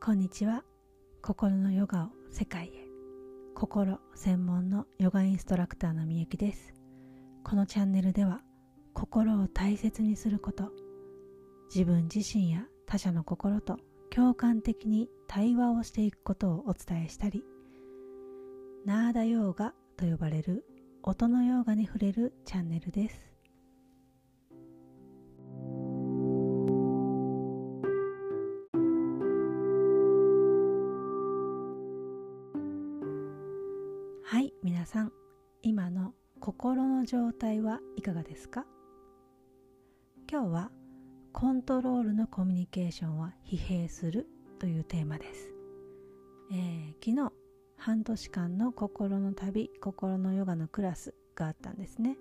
こんにちは。心のヨガを世界へ。心専門のヨガインストラクターのみゆきです。このチャンネルでは心を大切にすること自分自身や他者の心と共感的に対話をしていくことをお伝えしたりナーダヨーガと呼ばれる音のヨーガに触れるチャンネルです。心の状態はいかがですか？今日はコントロールのコミュニケーションは疲弊するというテーマです、えー、昨日半年間の心の旅心のヨガのクラスがあったんですね。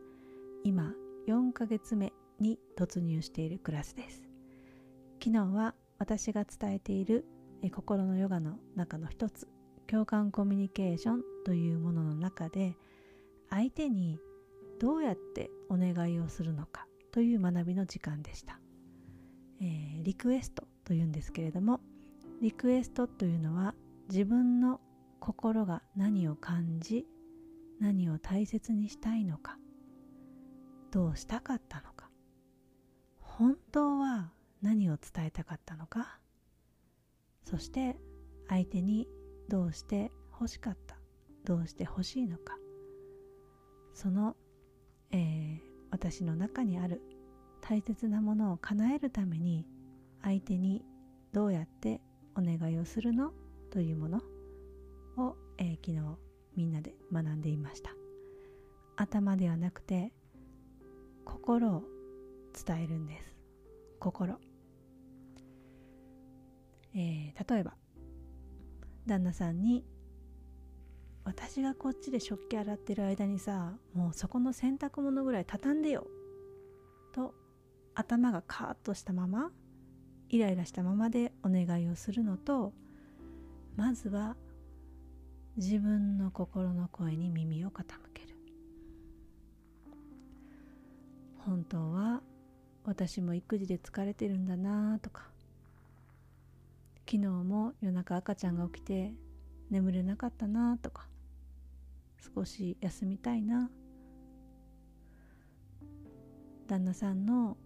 今4ヶ月目に突入しているクラスです。昨日は私が伝えている心のヨガの中の一つ共感コミュニケーションというものの中で相手にどうやってお願いをするのかという学びの時間でした、えー、リクエストというんですけれどもリクエストというのは自分の心が何を感じ何を大切にしたいのかどうしたかったのか本当は何を伝えたかったのかそして相手にどうして欲しかったどうして欲しいのかその、えー、私の中にある大切なものを叶えるために相手にどうやってお願いをするのというものを、えー、昨日みんなで学んでいました。頭ではなくて心を伝えるんです。心、えー、例えば旦那さんに私がこっちで食器洗ってる間にさもうそこの洗濯物ぐらい畳んでよ。と頭がカーッとしたままイライラしたままでお願いをするのとまずは自分の心の声に耳を傾ける。本当は私も育児で疲れてるんだなとか。昨日も夜中赤ちゃんが起きて眠れなかったなとか。少し休みたいな。旦那さんの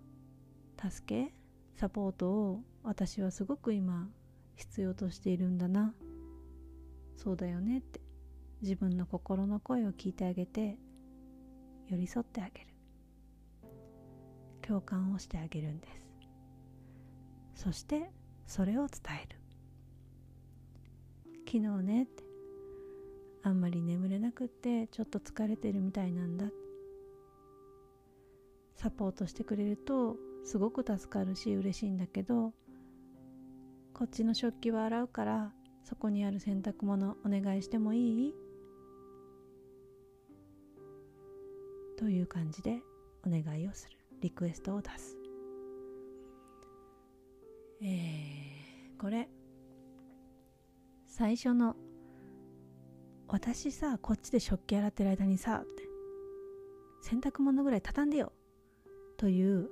助けサポートを私はすごく今必要としているんだな。そうだよねって。自分の心の声を聞いてあげて寄り添ってあげる。共感をしてあげるんです。そしてそれを伝える昨日ねって。あんまり眠れなくってちょっと疲れてるみたいなんだ。サポートしてくれるとすごく助かるし嬉しいんだけどこっちの食器は洗うからそこにある洗濯物お願いしてもいい？という感じでお願いをする。リクエストを出す。えー、これ。最初の「私さこっちで食器洗ってる間にさ」って。洗濯物ぐらい畳んでよ。という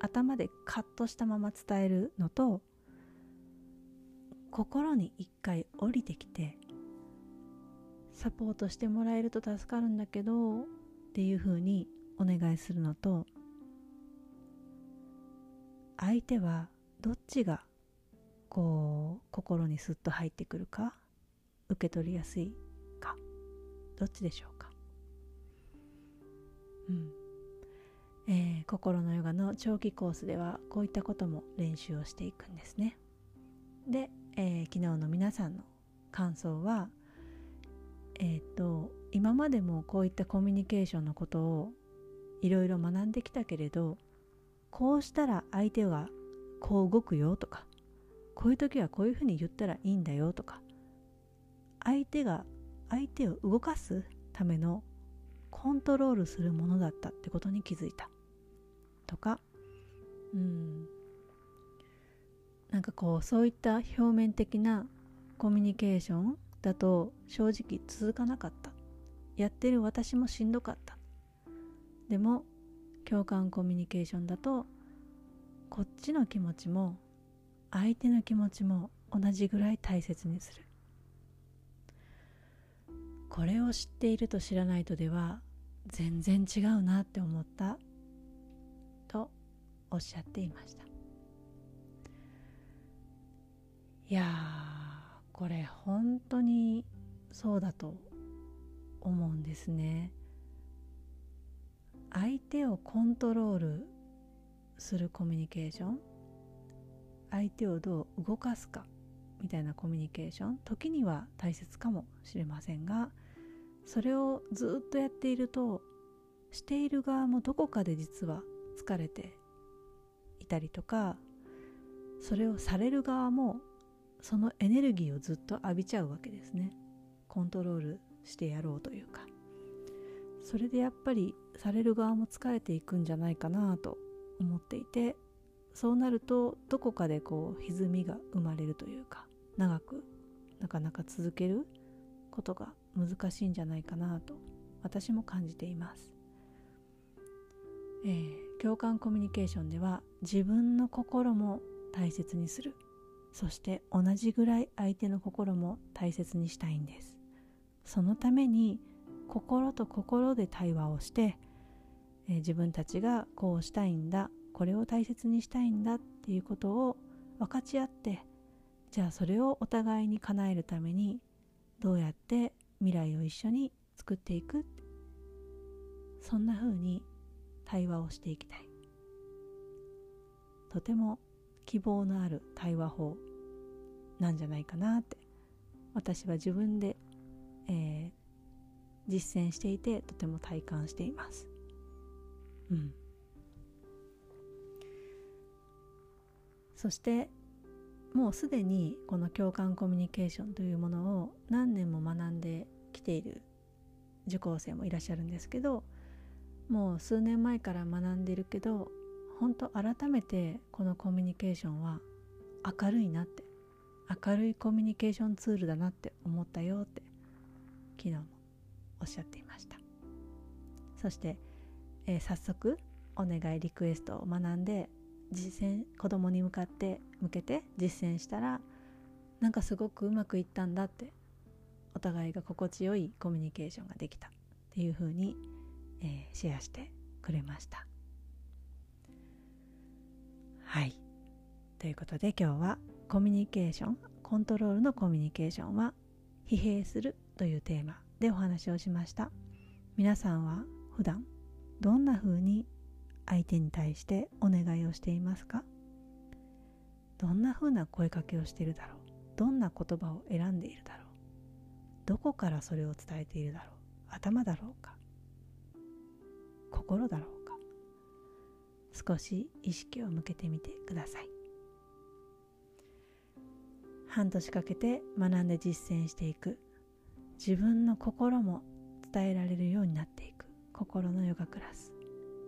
頭でカットしたまま伝えるのと心に一回降りてきてサポートしてもらえると助かるんだけどっていうふうにお願いするのと相手はどっちがこう心にスッと入ってくるか受け取りやすい。か。どっちでしょうか？うん。えー、心のヨガの長期コースではこういったことも練習をしていくんですね。でえー、昨日の皆さんの感想はえっ、と今までもこういったコミュニケーションのことをいろいろ学んできたけれどこうしたら相手はこう動くよとかこういう時はこういうふうに言ったらいいんだよとか相手が相手を動かすためのコントロールするものだったってことに気づいた。とかうん。なんかこうそういった表面的なコミュニケーションだと正直続かなかった。やってる私もしんどかった。でも共感コミュニケーションだとこっちの気持ちも相手の気持ちも同じぐらい大切にする。これを知っていると知らないとでは全然違うなって思ったとおっしゃっていました。いやこれ本当にそうだと思うんですね。相手をコントロールするコミュニケーション相手をどう動かすかみたいなコミュニケーション時には大切かもしれませんがそれをずっとやっているとしている側もどこかで実は疲れていたりとかそれをされる側もそのエネルギーをずっと浴びちゃうわけですね。コントロールしてやろうというか。それでやっぱりされる側も疲れていくんじゃないかなと思っていてそうなるとどこかでこう歪みが生まれるというか長くなかなか続けることが難しいんじゃないかなと私も感じています、えー、共感コミュニケーションでは自分の心も大切にする。そして同じぐらい相手の心も大切にしたいんです。そのために心と心で対話をして、えー、自分たちがこうしたいんだこれを大切にしたいんだっていうことを分かち合ってじゃあそれをお互いに叶えるためにどうやって未来を一緒に作っていく。そんな風に対話をしていきたい。とても希望のある対話法なんじゃないかなって。私は自分で、えー、実践していてとても体感しています。うん。そしてもうすでにこの共感コミュニケーションというものを何年も学んできている受講生もいらっしゃるんですけどもう数年前から学んでるけど本当改めてこのコミュニケーションは明るいなって明るいコミュニケーションツールだなって思ったよって昨日もおっしゃっていました。そして、えー、早速お願いリクエストを学んで実践子供に向かって向けて実践したらなんかすごくうまくいったんだってお互いが心地よいコミュニケーションができたっていうふうに、えー、シェアしてくれました。はい。ということで今日はコミュニケーションコントロールのコミュニケーションは疲弊するというテーマでお話をしました。皆さんは普段どんな風に相手に対してお願いをしていますか？どんな風な声かけをしているだろう？どんな言葉を選んでいるだろう？どこからそれを伝えているだろう？頭だろうか？心だろうか？少し意識を向けてみてください。半年かけて学んで実践していく。自分の心も伝えられるようになっていく。心のヨガクラス。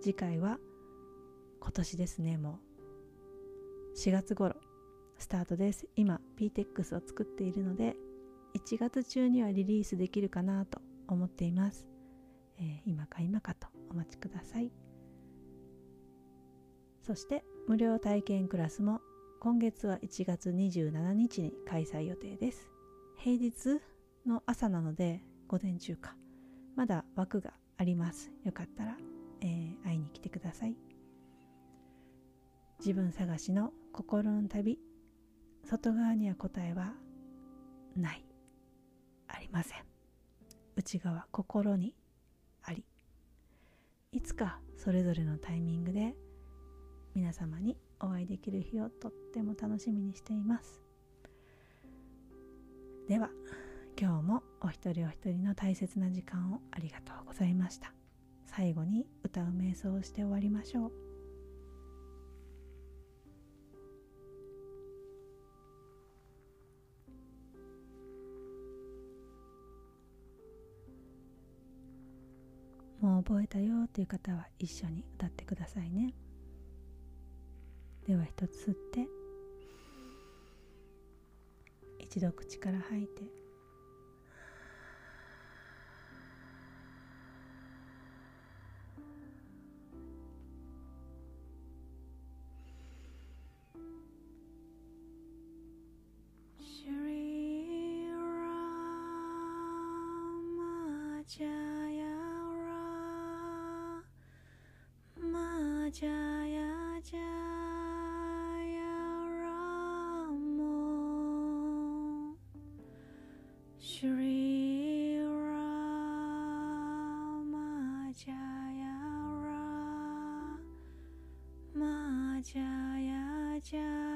次回は今年ですねもう。4月頃スタートです。今 PTEX を作っているので1月中にはリリースできるかなと思っています、えー、今か今かとお待ちください。そして無料体験クラスも今月は1月27日に開催予定です。平日の朝なので午前中か。まだ枠があります。よかったら、えー、会いに来てください。自分探しの心の旅外側には答えはない。ありません。内側心にあり。いつかそれぞれのタイミングで皆様にお会いできる日をとっても楽しみにしています。では今日もお一人お一人の大切な時間をありがとうございました。最後に歌う瞑想をして終わりましょう。もう覚えたよという方は一緒に歌ってくださいね。では一つ吸って一度口から吐いて。Jaya Rama Jaya Jaya Ramo Shri Rama Jaya Rama Jaya Jaya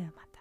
ではまた。